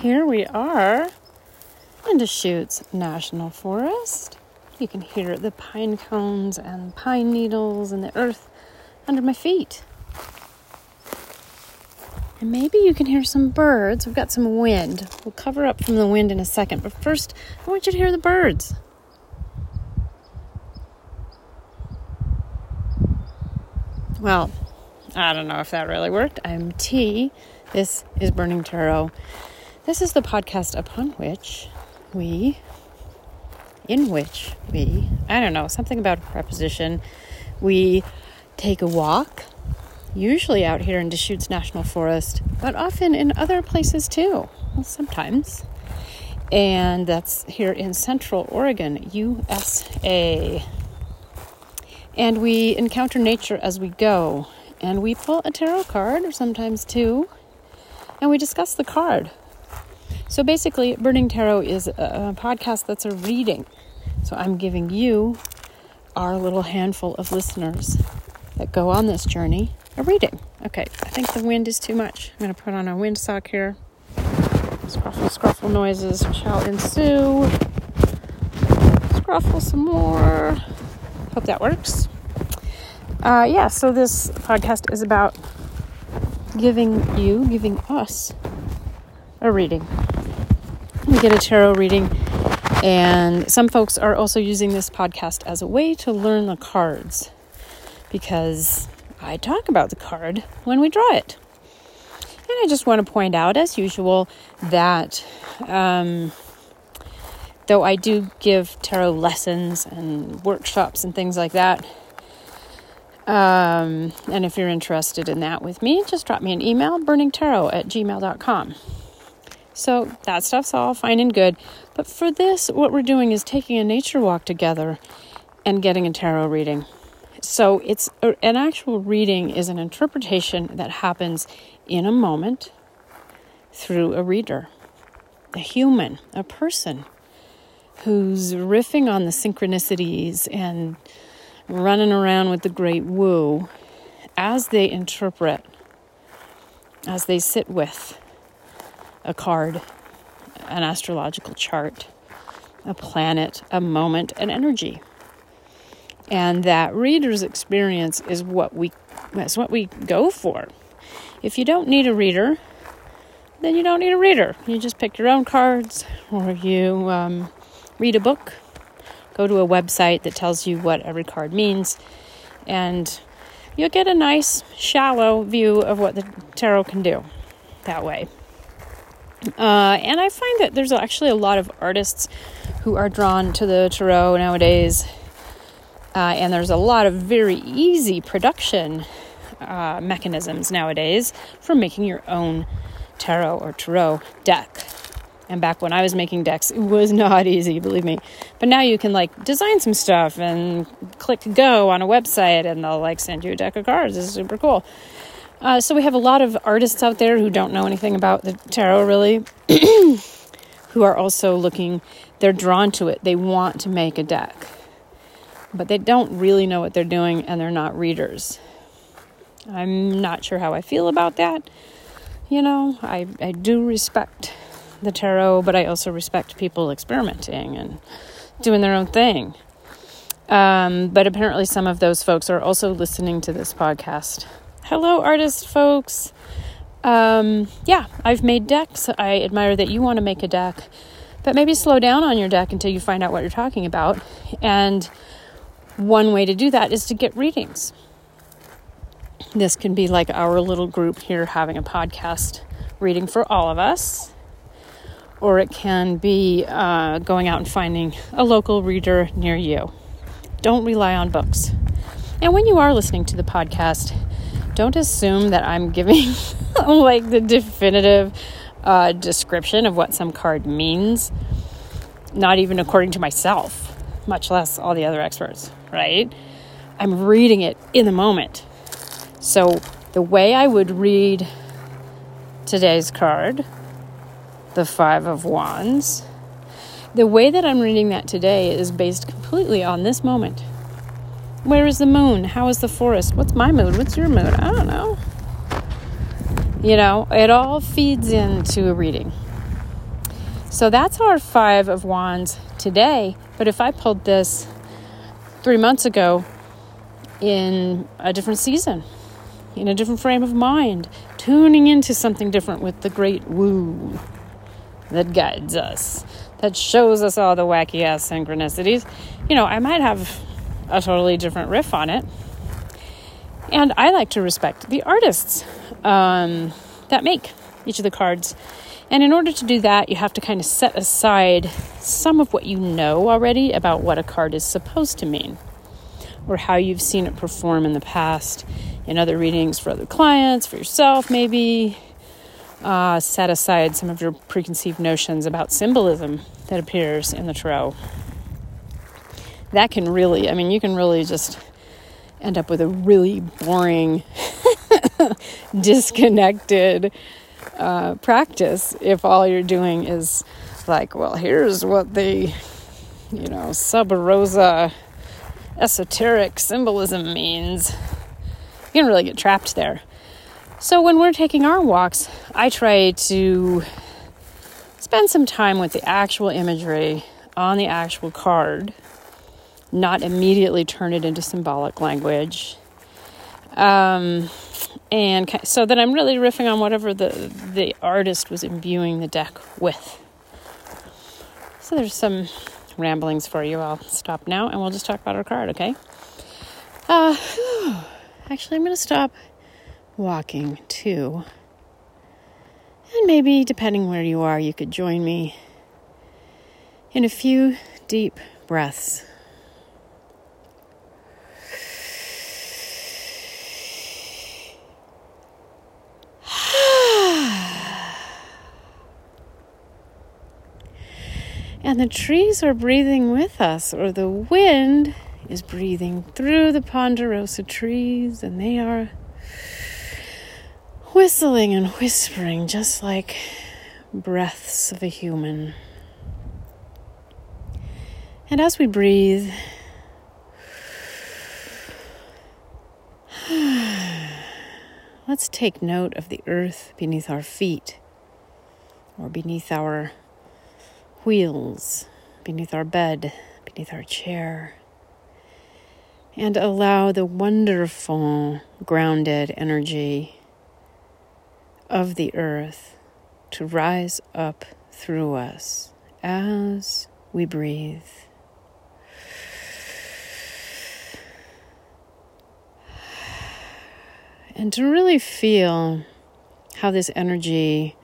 here we are in Deschutes National Forest. You can hear the pine cones and pine needles and the earth under my feet. And maybe you can hear some birds. We've got some wind. We'll cover up from the wind in a second, but first, I want you to hear the birds. Well, I don't know if that really worked. I'm T. This is Burning Tarot. This is the podcast upon which we, in which we, I don't know, something about a preposition, we take a walk, usually out here in Deschutes National Forest, but often in other places too, well, sometimes. And that's here in Central Oregon, USA. And we encounter nature as we go. And we pull a tarot card, or sometimes two, and we discuss the card. So basically, Burning Tarot is a podcast that's a reading. So I'm giving you, our little handful of listeners that go on this journey, a reading. Okay, I think the wind is too much. I'm going to put on a windsock here. Scruffle, scruffle noises shall ensue. Scruffle some more. Hope that works. Uh, yeah, so this podcast is about giving you, giving us a reading. Get a tarot reading, and some folks are also using this podcast as a way to learn the cards because I talk about the card when we draw it. And I just want to point out, as usual, that um, though I do give tarot lessons and workshops and things like that, um, and if you're interested in that with me, just drop me an email, burningtarot at gmail.com. So that stuff's all fine and good. But for this, what we're doing is taking a nature walk together and getting a tarot reading. So it's a, an actual reading is an interpretation that happens in a moment through a reader, a human, a person who's riffing on the synchronicities and running around with the great woo as they interpret, as they sit with a card, an astrological chart, a planet, a moment, an energy. And that reader's experience is what we that's what we go for. If you don't need a reader, then you don't need a reader. You just pick your own cards, or you um, read a book, go to a website that tells you what every card means, and you'll get a nice, shallow view of what the tarot can do that way. Uh, and I find that there's actually a lot of artists who are drawn to the tarot nowadays. Uh, and there's a lot of very easy production uh, mechanisms nowadays for making your own tarot or tarot deck. And back when I was making decks, it was not easy, believe me. But now you can like design some stuff and click go on a website and they'll like send you a deck of cards. It's super cool. Uh, so we have a lot of artists out there who don't know anything about the tarot really, who are also looking, they're drawn to it. They want to make a deck, but they don't really know what they're doing and they're not readers. I'm not sure how I feel about that. You know, I, I do respect the tarot, but I also respect people experimenting and doing their own thing. Um, but apparently, some of those folks are also listening to this podcast. Hello, artist folks. Um, yeah, I've made decks. I admire that you want to make a deck, but maybe slow down on your deck until you find out what you're talking about. And one way to do that is to get readings. This can be like our little group here having a podcast reading for all of us, or it can be uh, going out and finding a local reader near you. Don't rely on books. And when you are listening to the podcast, don't assume that I'm giving like the definitive uh, description of what some card means, not even according to myself, much less all the other experts, right? I'm reading it in the moment. So, the way I would read today's card, the Five of Wands, the way that I'm reading that today is based completely on this moment. Where is the moon? How is the forest? What's my mood? What's your mood? I don't know. You know, it all feeds into a reading. So that's our Five of Wands today. But if I pulled this three months ago in a different season, in a different frame of mind, tuning into something different with the great woo that guides us, that shows us all the wacky ass synchronicities, you know, I might have a totally different riff on it. And I like to respect the artists um, that make each of the cards. And in order to do that, you have to kind of set aside some of what you know already about what a card is supposed to mean, or how you've seen it perform in the past in other readings for other clients, for yourself, maybe. Uh, set aside some of your preconceived notions about symbolism that appears in the tarot. That can really, I mean, you can really just end up with a really boring, disconnected uh, practice if all you're doing is like, well, here's what the, you know, sub rosa esoteric symbolism means. You can really get trapped there. So when we're taking our walks, I try to spend some time with the actual imagery on the actual card not immediately turn it into symbolic language. Um, and so that I'm really riffing on whatever the the artist was imbuing the deck with. So there's some ramblings for you. I'll stop now and we'll just talk about our card, okay? Uh, actually, I'm going to stop walking too. And maybe, depending where you are, you could join me in a few deep breaths. And the trees are breathing with us, or the wind is breathing through the ponderosa trees, and they are whistling and whispering just like breaths of a human. And as we breathe, let's take note of the earth beneath our feet or beneath our wheels beneath our bed, beneath our chair, and allow the wonderful grounded energy of the earth to rise up through us as we breathe. And to really feel how this energy,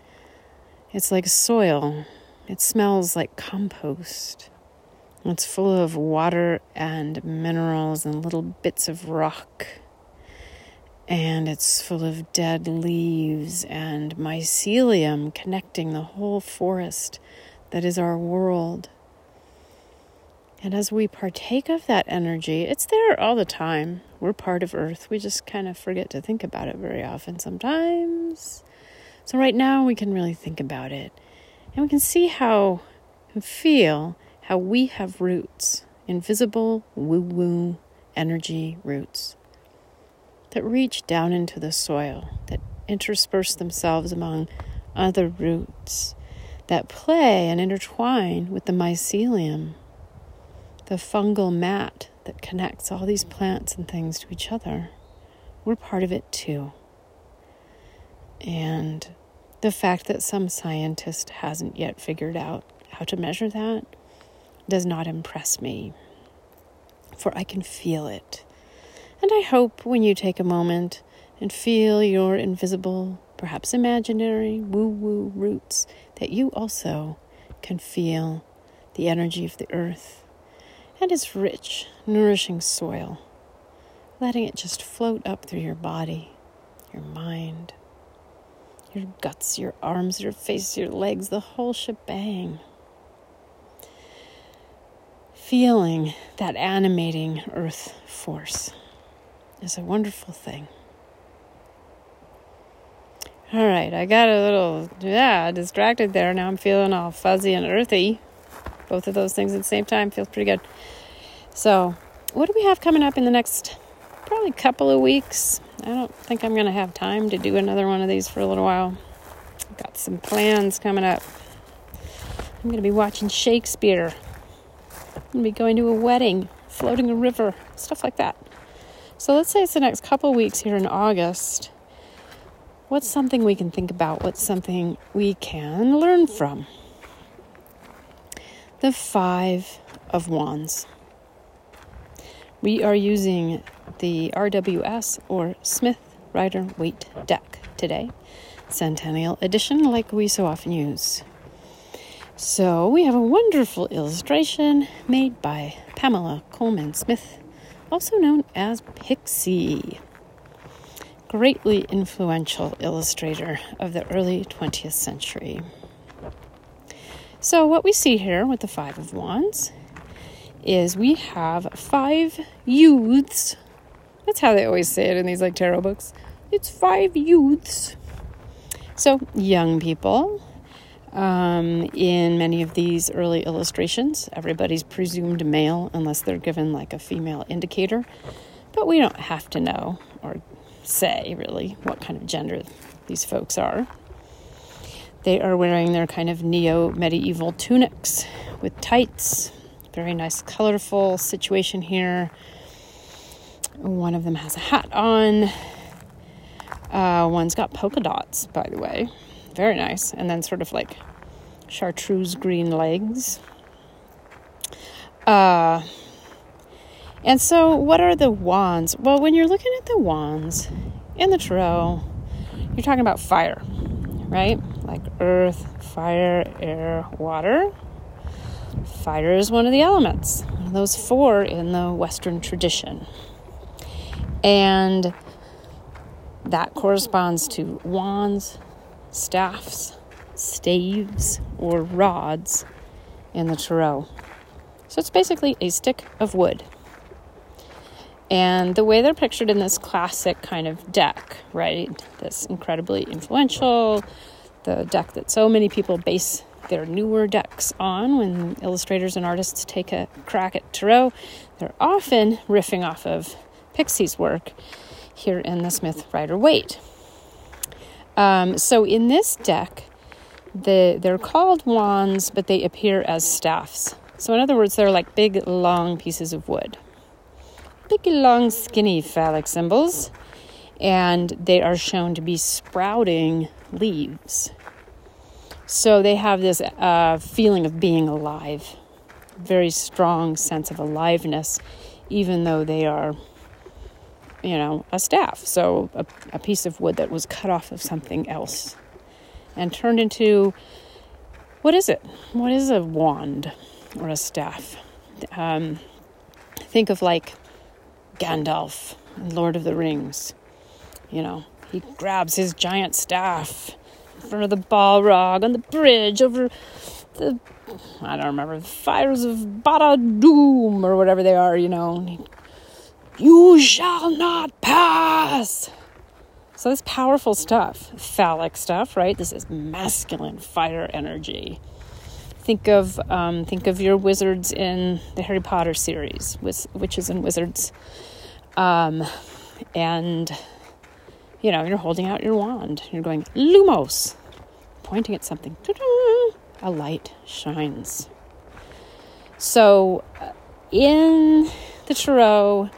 it's like soil it smells like compost. It's full of water and minerals and little bits of rock. And it's full of dead leaves and mycelium connecting the whole forest that is our world. And as we partake of that energy, it's there all the time. We're part of Earth. We just kind of forget to think about it very often sometimes. So, right now, we can really think about it. And we can see how and feel how we have roots, invisible woo woo energy roots that reach down into the soil, that intersperse themselves among other roots, that play and intertwine with the mycelium, the fungal mat that connects all these plants and things to each other. We're part of it too. And the fact that some scientist hasn't yet figured out how to measure that does not impress me, for I can feel it. And I hope when you take a moment and feel your invisible, perhaps imaginary, woo woo roots, that you also can feel the energy of the earth and its rich, nourishing soil, letting it just float up through your body, your mind, your guts, your arms, your face, your legs, the whole shebang. Feeling that animating earth force is a wonderful thing. All right, I got a little, yeah, distracted there. Now I'm feeling all fuzzy and earthy. Both of those things at the same time feels pretty good. So, what do we have coming up in the next probably couple of weeks? I don't think I'm going to have time to do another one of these for a little while. Got some plans coming up. I'm going to be watching Shakespeare. I'm going to be going to a wedding, floating a river, stuff like that. So let's say it's the next couple weeks here in August. What's something we can think about? What's something we can learn from? The Five of Wands. We are using the RWS or Smith Rider Waite deck today, Centennial Edition, like we so often use. So we have a wonderful illustration made by Pamela Colman Smith, also known as Pixie. Greatly influential illustrator of the early 20th century. So, what we see here with the Five of Wands is we have five youths. That's how they always say it in these like tarot books. It's five youths. So, young people. Um, in many of these early illustrations, everybody's presumed male unless they're given like a female indicator. But we don't have to know or say really what kind of gender these folks are. They are wearing their kind of neo medieval tunics with tights very nice, colorful situation here. One of them has a hat on. Uh, one's got polka dots, by the way. Very nice. And then sort of like chartreuse green legs. Uh, and so, what are the wands? Well, when you're looking at the wands in the tarot, you're talking about fire, right? Like earth, fire, air, water. Fire is one of the elements, one of those four in the Western tradition. And that corresponds to wands, staffs, staves, or rods in the tarot. So it's basically a stick of wood. And the way they're pictured in this classic kind of deck, right? This incredibly influential, the deck that so many people base their newer decks on when illustrators and artists take a crack at tarot. They're often riffing off of Pixie's work here in the Smith Rider Waite. Um, so in this deck, the, they're called wands, but they appear as staffs. So, in other words, they're like big, long pieces of wood. Big, long, skinny phallic symbols. And they are shown to be sprouting leaves. So they have this uh, feeling of being alive, very strong sense of aliveness, even though they are, you know, a staff. So a, a piece of wood that was cut off of something else and turned into what is it? What is a wand or a staff? Um, think of like Gandalf Lord of the Rings. You know, he grabs his giant staff in front of the Balrog on the bridge over the I don't remember the fires of Barad-dûr or whatever they are, you know. You shall not pass. So this powerful stuff, phallic stuff, right? This is masculine fire energy. Think of um, think of your wizards in the Harry Potter series, with witches and wizards, um, and you know, you're holding out your wand. You're going, Lumos, pointing at something. A light shines. So, uh, in the tarot,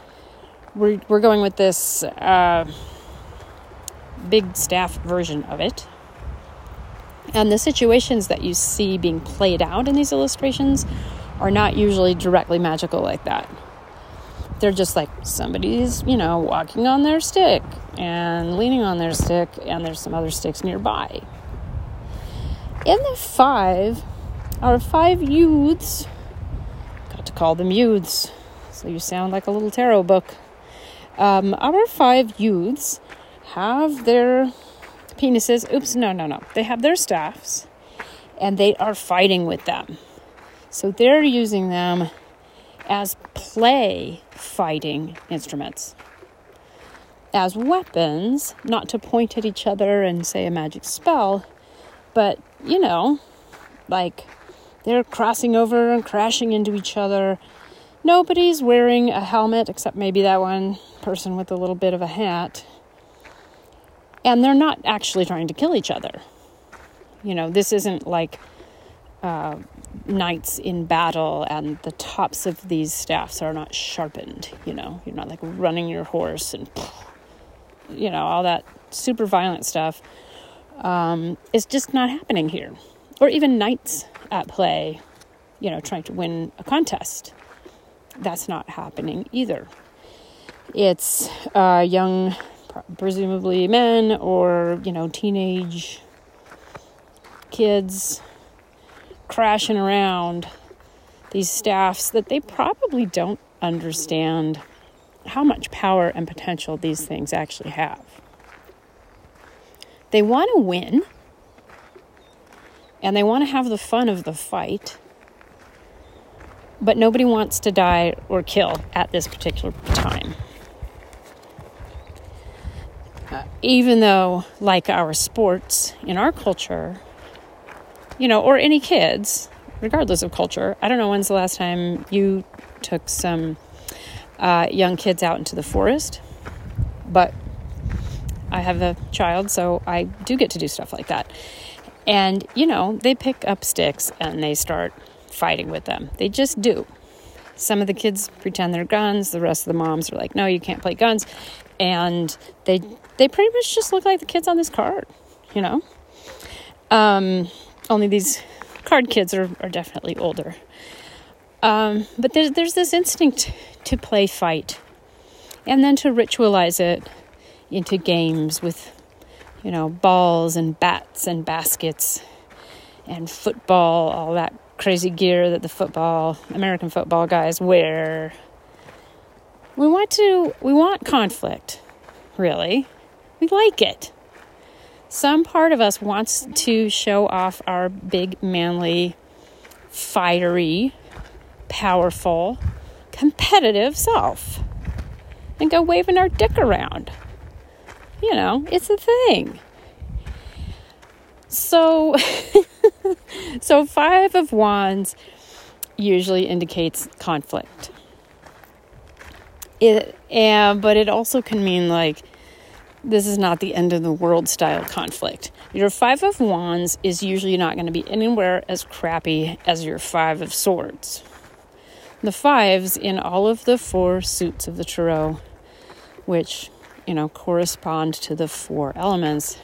we're, we're going with this uh, big staff version of it. And the situations that you see being played out in these illustrations are not usually directly magical like that they're just like somebody's, you know, walking on their stick and leaning on their stick, and there's some other sticks nearby. In the five, our five youths, got to call them youths, so you sound like a little tarot book. Um, our five youths have their penises. Oops, no, no, no. They have their staffs and they are fighting with them. So they're using them as play fighting instruments, as weapons, not to point at each other and say a magic spell, but you know, like they're crossing over and crashing into each other. Nobody's wearing a helmet except maybe that one person with a little bit of a hat. And they're not actually trying to kill each other. You know, this isn't like uh, knights in battle and the tops of these staffs are not sharpened. You know, you're not like running your horse and, you know, all that super violent stuff um, is just not happening here. Or even knights at play, you know, trying to win a contest. That's not happening either. It's uh, young, presumably men or, you know, teenage kids crashing around these staffs that they probably don't understand how much power and potential these things actually have. They want to win and they want to have the fun of the fight, but nobody wants to die or kill at this particular time. Uh, even though, like our sports in our culture, you know, or any kids, regardless of culture. I don't know when's the last time you took some uh, young kids out into the forest, but I have a child, so I do get to do stuff like that. And, you know, they pick up sticks and they start fighting with them. They just do. Some of the kids pretend they're guns, the rest of the moms are like, no, you can't play guns. And they they pretty much just look like the kids on this card, you know? Um, only these card kids are, are definitely older. Um, but there's, there's this instinct to play fight and then to ritualize it into games with, you know, balls and bats and baskets and football, all that crazy gear that the football, American football guys wear. We want to, we want conflict, really. We like it some part of us wants to show off our big, manly, fiery, powerful, competitive self and go waving our dick around. You know, it's a thing. So, so five of wands usually indicates conflict. It, and, but it also can mean like this is not the end of the world style conflict. Your Five of Wands is usually not going to be anywhere as crappy as your Five of Swords. The fives in all of the four suits of the tarot, which, you know, correspond to the four elements.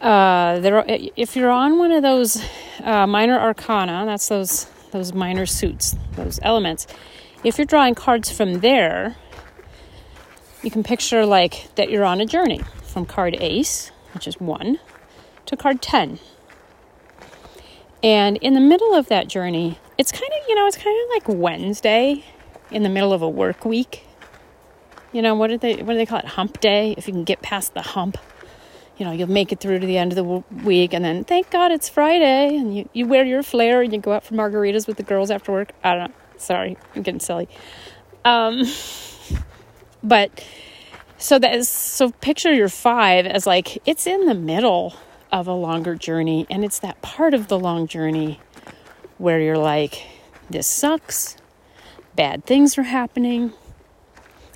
Uh, there, if you're on one of those uh, minor arcana, that's those those minor suits, those elements. If you're drawing cards from there, you can picture like that you're on a journey from card ace, which is one, to card 10. And in the middle of that journey, it's kind of, you know, it's kind of like Wednesday in the middle of a work week. You know, what do they what do they call it? Hump day. If you can get past the hump, you know, you'll make it through to the end of the week and then thank God it's Friday and you, you wear your flair and you go out for margaritas with the girls after work. I don't know. Sorry, I'm getting silly. Um but so that is so picture your five as like it's in the middle of a longer journey and it's that part of the long journey where you're like this sucks bad things are happening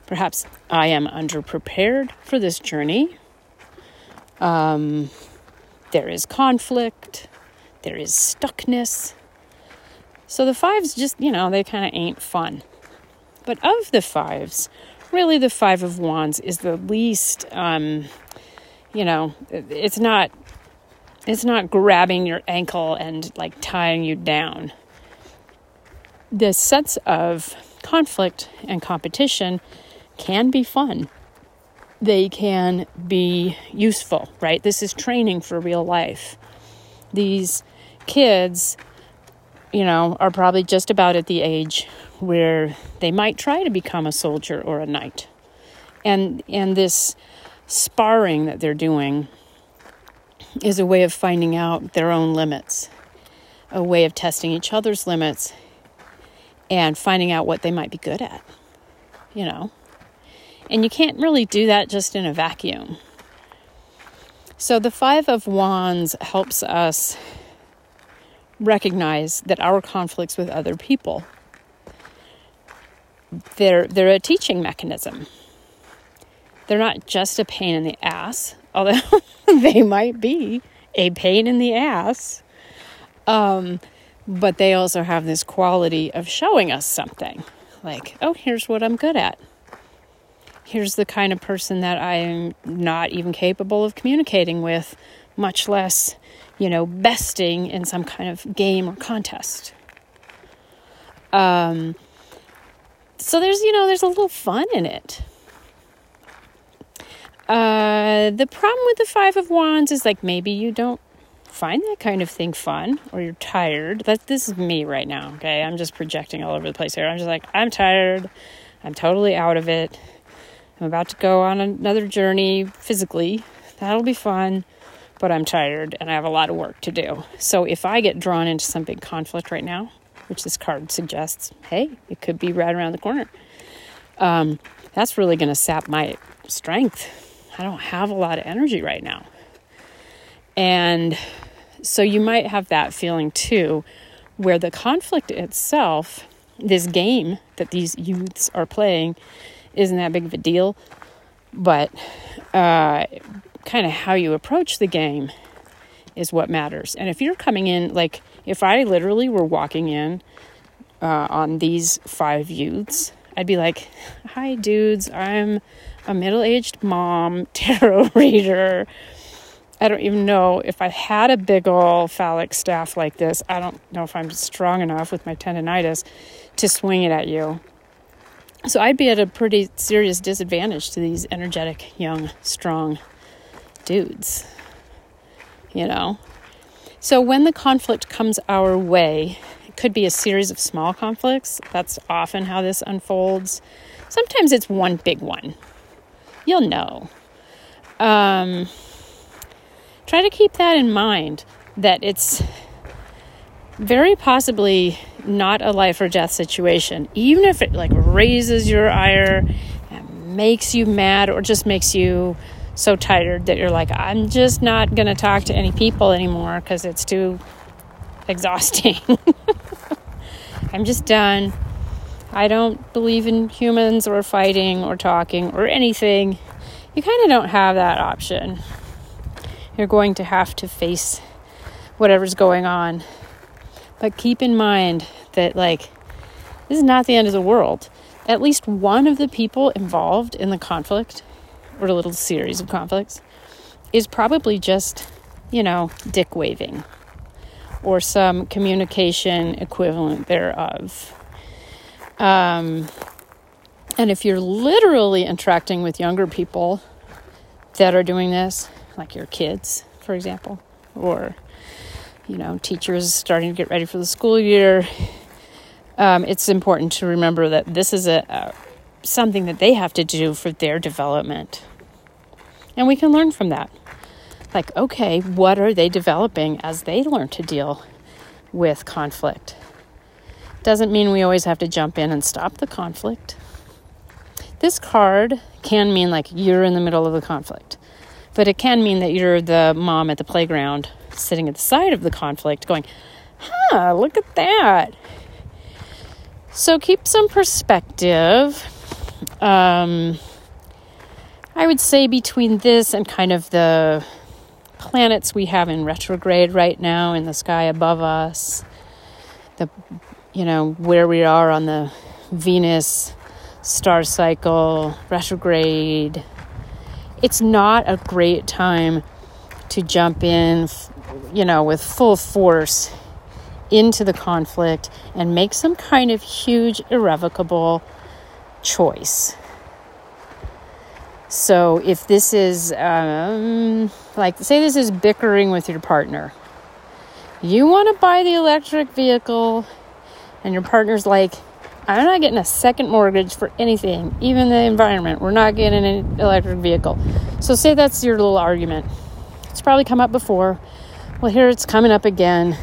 perhaps i am underprepared for this journey um, there is conflict there is stuckness. So the fives just you know they kind of ain't fun. But of the fives really the five of wands is the least um, you know it's not it's not grabbing your ankle and like tying you down. The sense of conflict and competition can be fun. They can be useful right? This is training for real life. These kids you know are probably just about at the age where they might try to become a soldier or a knight. And and this sparring that they're doing is a way of finding out their own limits, a way of testing each other's limits and finding out what they might be good at. You know. And you can't really do that just in a vacuum. So the 5 of wands helps us recognize that our conflicts with other people they're they're a teaching mechanism. They're not just a pain in the ass, although they might be a pain in the ass. Um, but they also have this quality of showing us something like, oh, here's what I'm good at. Here's the kind of person that I'm not even capable of communicating with, much less, you know, besting in some kind of game or contest. Um, so there's, you know, there's a little fun in it. Uh, the problem with the Five of Wands is like maybe you don't find that kind of thing fun or you're tired. That this is me right now, okay? I'm just projecting all over the place here. I'm just like I'm tired. I'm totally out of it. I'm about to go on another journey physically. That'll be fun, but I'm tired and I have a lot of work to do. So if I get drawn into some big conflict right now, which this card suggests, hey, it could be right around the corner. Um, that's really going to sap my strength I don't have a lot of energy right now. And so you might have that feeling too, where the conflict itself, this game that these youths are playing, isn't that big of a deal. But uh, kind of how you approach the game is what matters. And if you're coming in, like if I literally were walking in uh, on these five youths, I'd be like, hi, dudes, I'm a middle aged mom, tarot reader. I don't even know if I had a big old phallic staff like this. I don't know if I'm strong enough with my tendonitis to swing it at you. So I'd be at a pretty serious disadvantage to these energetic, young, strong dudes. You know? So when the conflict comes our way, it could be a series of small conflicts. That's often how this unfolds. Sometimes it's one big one, you'll know. Um, try to keep that in mind that it's very possibly not a life or death situation, even if it like raises your ire and makes you mad or just makes you so tired that you're like, I'm just not going to talk to any people anymore because it's too exhausting. I'm just done. I don't believe in humans or fighting or talking or anything, you kind of don't have that option. You're going to have to face whatever's going on. But keep in mind that, like, this is not the end of the world. At least one of the people involved in the conflict, or a little series of conflicts, is probably just, you know, dick waving or some communication equivalent thereof. Um, and if you're literally interacting with younger people that are doing this, like your kids, for example, or you know, teachers starting to get ready for the school year, um, it's important to remember that this is a, a something that they have to do for their development, and we can learn from that. Like, okay, what are they developing as they learn to deal with conflict? Doesn't mean we always have to jump in and stop the conflict. This card can mean like you're in the middle of the conflict, but it can mean that you're the mom at the playground sitting at the side of the conflict going, huh, look at that. So keep some perspective. Um, I would say between this and kind of the planets we have in retrograde right now in the sky above us, the you know, where we are on the Venus star cycle, retrograde. It's not a great time to jump in, you know, with full force into the conflict and make some kind of huge, irrevocable choice. So, if this is, um, like, say this is bickering with your partner, you want to buy the electric vehicle and your partner's like, I'm not getting a second mortgage for anything, even the environment. We're not getting an electric vehicle. So, say that's your little argument. It's probably come up before. Well, here it's coming up again.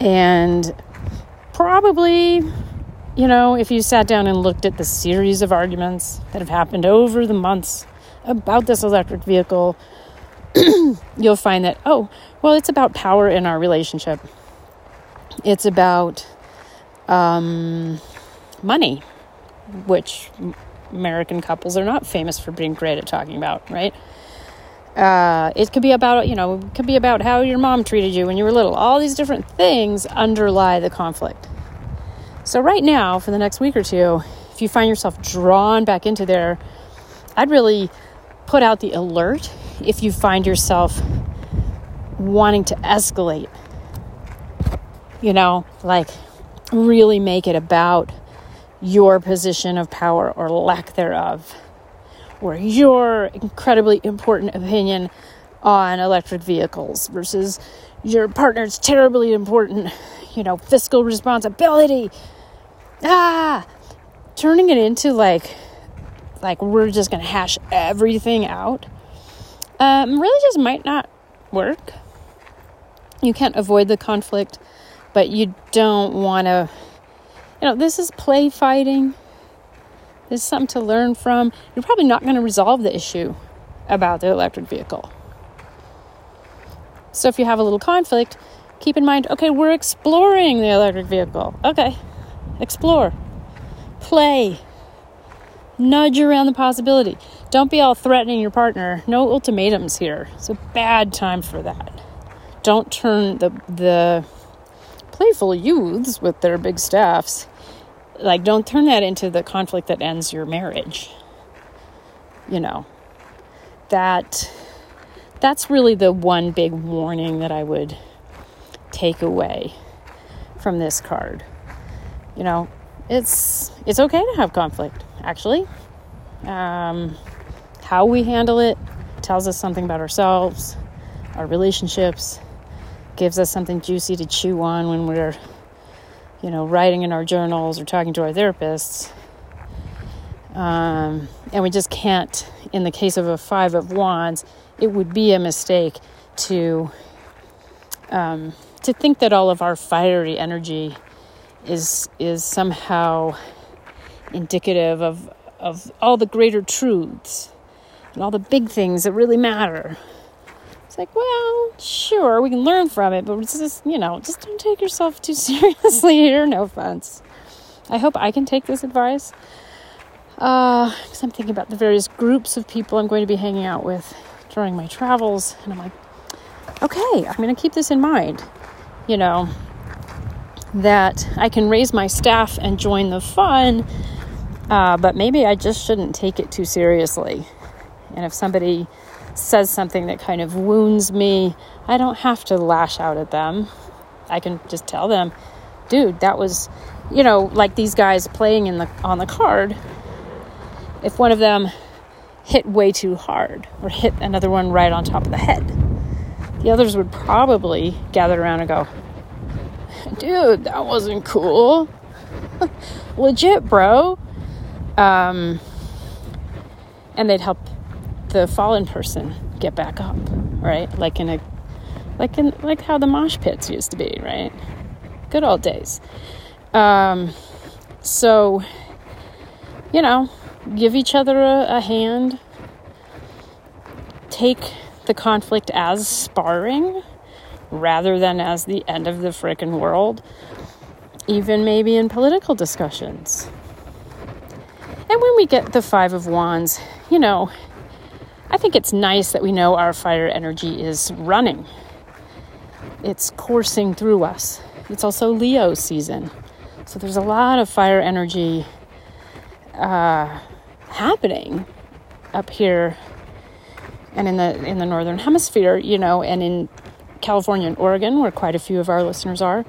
And probably, you know, if you sat down and looked at the series of arguments that have happened over the months about this electric vehicle, you'll find that, oh, well, it's about power in our relationship. It's about um, money, which American couples are not famous for being great at talking about, right? Uh, it could be about, you know, it could be about how your mom treated you when you were little. All these different things underlie the conflict. So, right now, for the next week or two, if you find yourself drawn back into there, I'd really put out the alert if you find yourself wanting to escalate. You know, like really make it about your position of power or lack thereof or your incredibly important opinion on electric vehicles versus your partner's terribly important, you know, fiscal responsibility. Ah, turning it into like, like we're just gonna hash everything out. Um, really just might not work. You can't avoid the conflict, but you don't want to. You know, this is play fighting this is something to learn from. You're probably not going to resolve the issue about the electric vehicle. So if you have a little conflict, keep in mind okay, we're exploring the electric vehicle. Okay, explore, play, nudge around the possibility. Don't be all threatening your partner. No ultimatums here. It's a bad time for that. Don't turn the the playful youths with their big staffs like don't turn that into the conflict that ends your marriage you know that that's really the one big warning that i would take away from this card you know it's it's okay to have conflict actually um, how we handle it tells us something about ourselves our relationships gives us something juicy to chew on when we're you know, writing in our journals or talking to our therapists. Um, and we just can't, in the case of a Five of Wands, it would be a mistake to um, to think that all of our fiery energy is is somehow indicative of of all the greater truths and all the big things that really matter It's like, well, sure, we can learn from it, but just, you know, just don't take yourself too seriously here. No offense. I hope I can take this advice. Uh, because I'm thinking about the various groups of people I'm going to be hanging out with during my travels, and I'm like, okay, I'm going to keep this in mind. You know, that I can raise my staff and join the fun, uh, but maybe I just shouldn't take it too seriously. And if somebody says something that kind of wounds me, I don't have to lash out at them. I can just tell them, dude, that was, you know, like these guys playing in the on the card. If one of them hit way too hard or hit another one right on top of the head, the others would probably gather around and go, dude, that wasn't cool. Legit, bro. Um, and they'd help the fallen person get back up, right? Like in a like in like how the mosh pits used to be, right? Good old days. Um, so you know, give each other a, a hand. Take the conflict as sparring rather than as the end of the frickin' world, even maybe in political discussions. And when we get the Five of Wands, you know, I think it's nice that we know our fire energy is running. It's coursing through us. It's also Leo season. So there's a lot of fire energy uh, happening up here and in the in the northern hemisphere, you know, and in California and Oregon, where quite a few of our listeners are,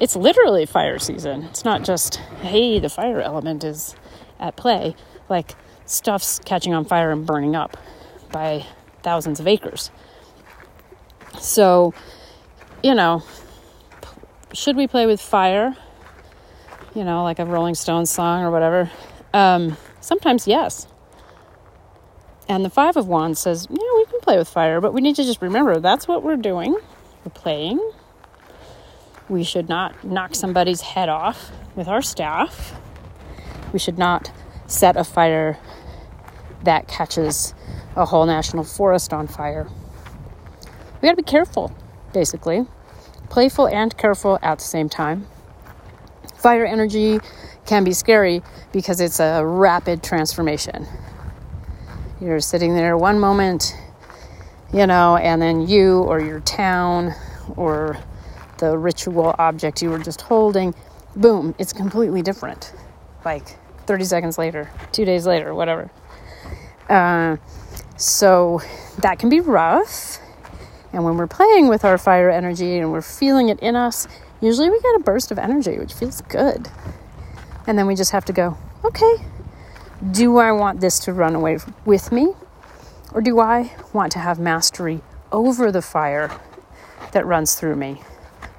it's literally fire season. It's not just, hey, the fire element is at play. Like stuff's catching on fire and burning up by thousands of acres. So, you know, should we play with fire? You know, like a Rolling Stones song or whatever. Um, sometimes, yes. And the Five of Wands says, yeah, we can play with fire, but we need to just remember that's what we're doing. We're playing. We should not knock somebody's head off with our staff. We should not set a fire that catches a whole national forest on fire. We got to be careful, basically. Playful and careful at the same time. Fire energy can be scary because it's a rapid transformation. You're sitting there one moment you know, and then you or your town or the ritual object you were just holding, boom, it's completely different. Like 30 seconds later, two days later, whatever. Uh, so that can be rough. And when we're playing with our fire energy and we're feeling it in us, usually we get a burst of energy, which feels good. And then we just have to go, okay, do I want this to run away with me? Or do I want to have mastery over the fire that runs through me?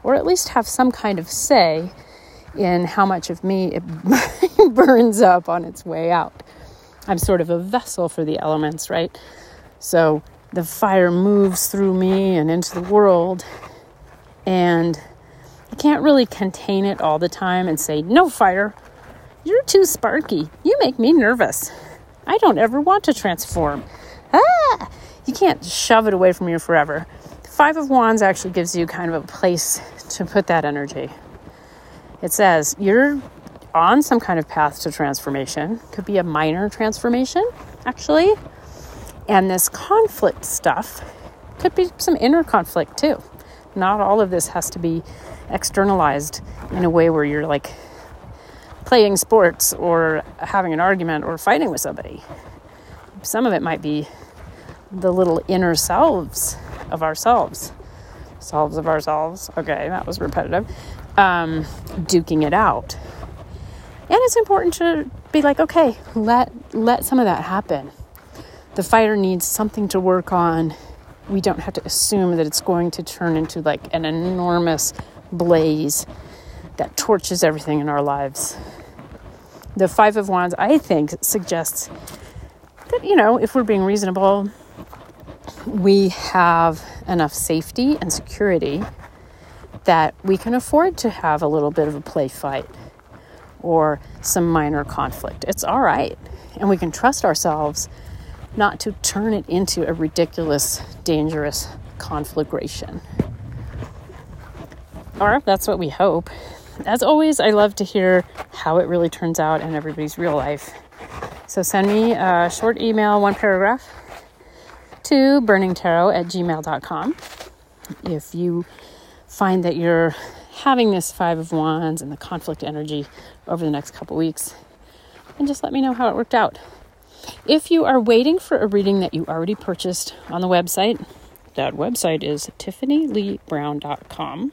Or at least have some kind of say in how much of me it burns up on its way out. I'm sort of a vessel for the elements, right? So the fire moves through me and into the world, and I can't really contain it all the time and say, No, fire, you're too sparky. You make me nervous. I don't ever want to transform. Ah! You can't shove it away from you forever. Five of Wands actually gives you kind of a place to put that energy. It says you're on some kind of path to transformation. Could be a minor transformation, actually. And this conflict stuff could be some inner conflict too. Not all of this has to be externalized in a way where you're like playing sports or having an argument or fighting with somebody. Some of it might be the little inner selves of ourselves. Selves of ourselves. Okay, that was repetitive. Um, duking it out. And it's important to be like, okay, let let some of that happen. The fire needs something to work on. We don't have to assume that it's going to turn into like an enormous blaze that torches everything in our lives the Five of Wands, I think, suggests that, you know, if we're being reasonable, we have enough safety and security that we can afford to have a little bit of a play fight or some minor conflict. It's all right. And we can trust ourselves not to turn it into a ridiculous, dangerous conflagration. Or that's what we hope as always, I love to hear how it really turns out in everybody's real life. So send me a short email, one paragraph, to burningtarot at gmail.com. If you find that you're having this Five of Wands and the conflict energy over the next couple weeks, and just let me know how it worked out. If you are waiting for a reading that you already purchased on the website, that website is tiffanyleebrown.com.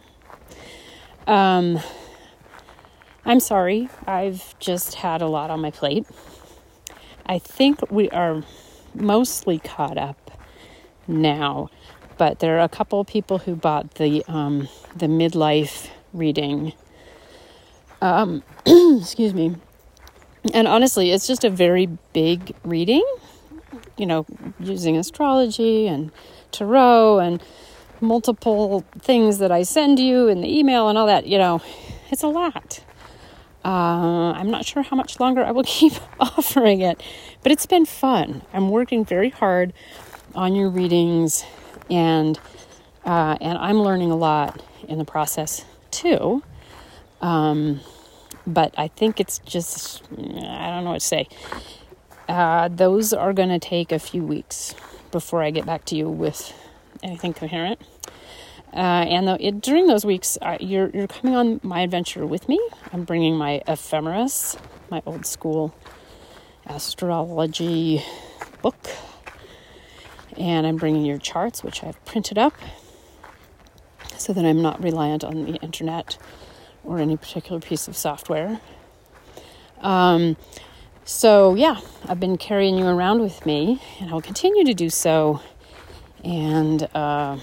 Um, I'm sorry, I've just had a lot on my plate. I think we are mostly caught up now, but there are a couple people who bought the um, the midlife reading. Um, excuse me. And honestly, it's just a very big reading. You know, using astrology and tarot and multiple things that I send you in the email and all that. You know, it's a lot. Uh, I'm not sure how much longer I will keep offering it, but it's been fun. I'm working very hard on your readings, and uh, and I'm learning a lot in the process too. Um, but I think it's just I don't know what to say. Uh, those are going to take a few weeks before I get back to you with anything coherent. Uh, and the, it, during those weeks, you're, you're coming on my adventure with me. I'm bringing my ephemeris, my old school astrology book. And I'm bringing your charts, which I've printed up so that I'm not reliant on the internet or any particular piece of software. Um, so, yeah, I've been carrying you around with me, and I'll continue to do so. And uh,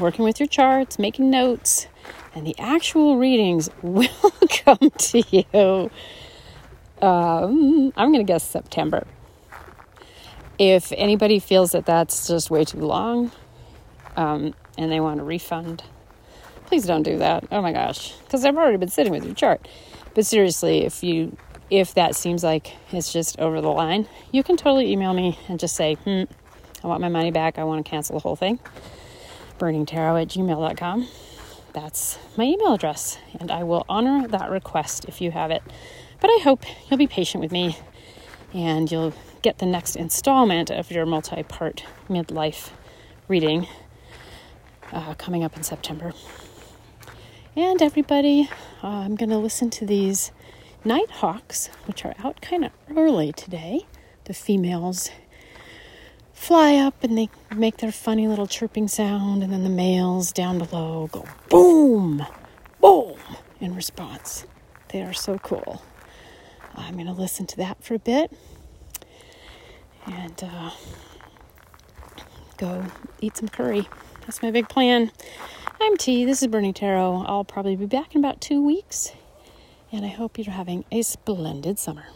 working with your charts, making notes, and the actual readings will come to you. Um, I'm going to guess September. If anybody feels that that's just way too long um, and they want a refund, please don't do that. Oh my gosh, because I've already been sitting with your chart. But seriously, if you if that seems like it's just over the line, you can totally email me and just say, hmm, I want my money back. I want to cancel the whole thing burningtarot at gmail.com. That's my email address, and I will honor that request if you have it. But I hope you'll be patient with me and you'll get the next installment of your multi part midlife reading uh, coming up in September. And everybody, uh, I'm going to listen to these nighthawks, which are out kind of early today. The females fly up and they make their funny little chirping sound, and then the males down below go boom, boom in response. They are so cool. I'm going to listen to that for a bit and uh, go eat some curry. That's my big plan. I'm T. This is Burning Tarot. I'll probably be back in about two weeks, and I hope you're having a splendid summer.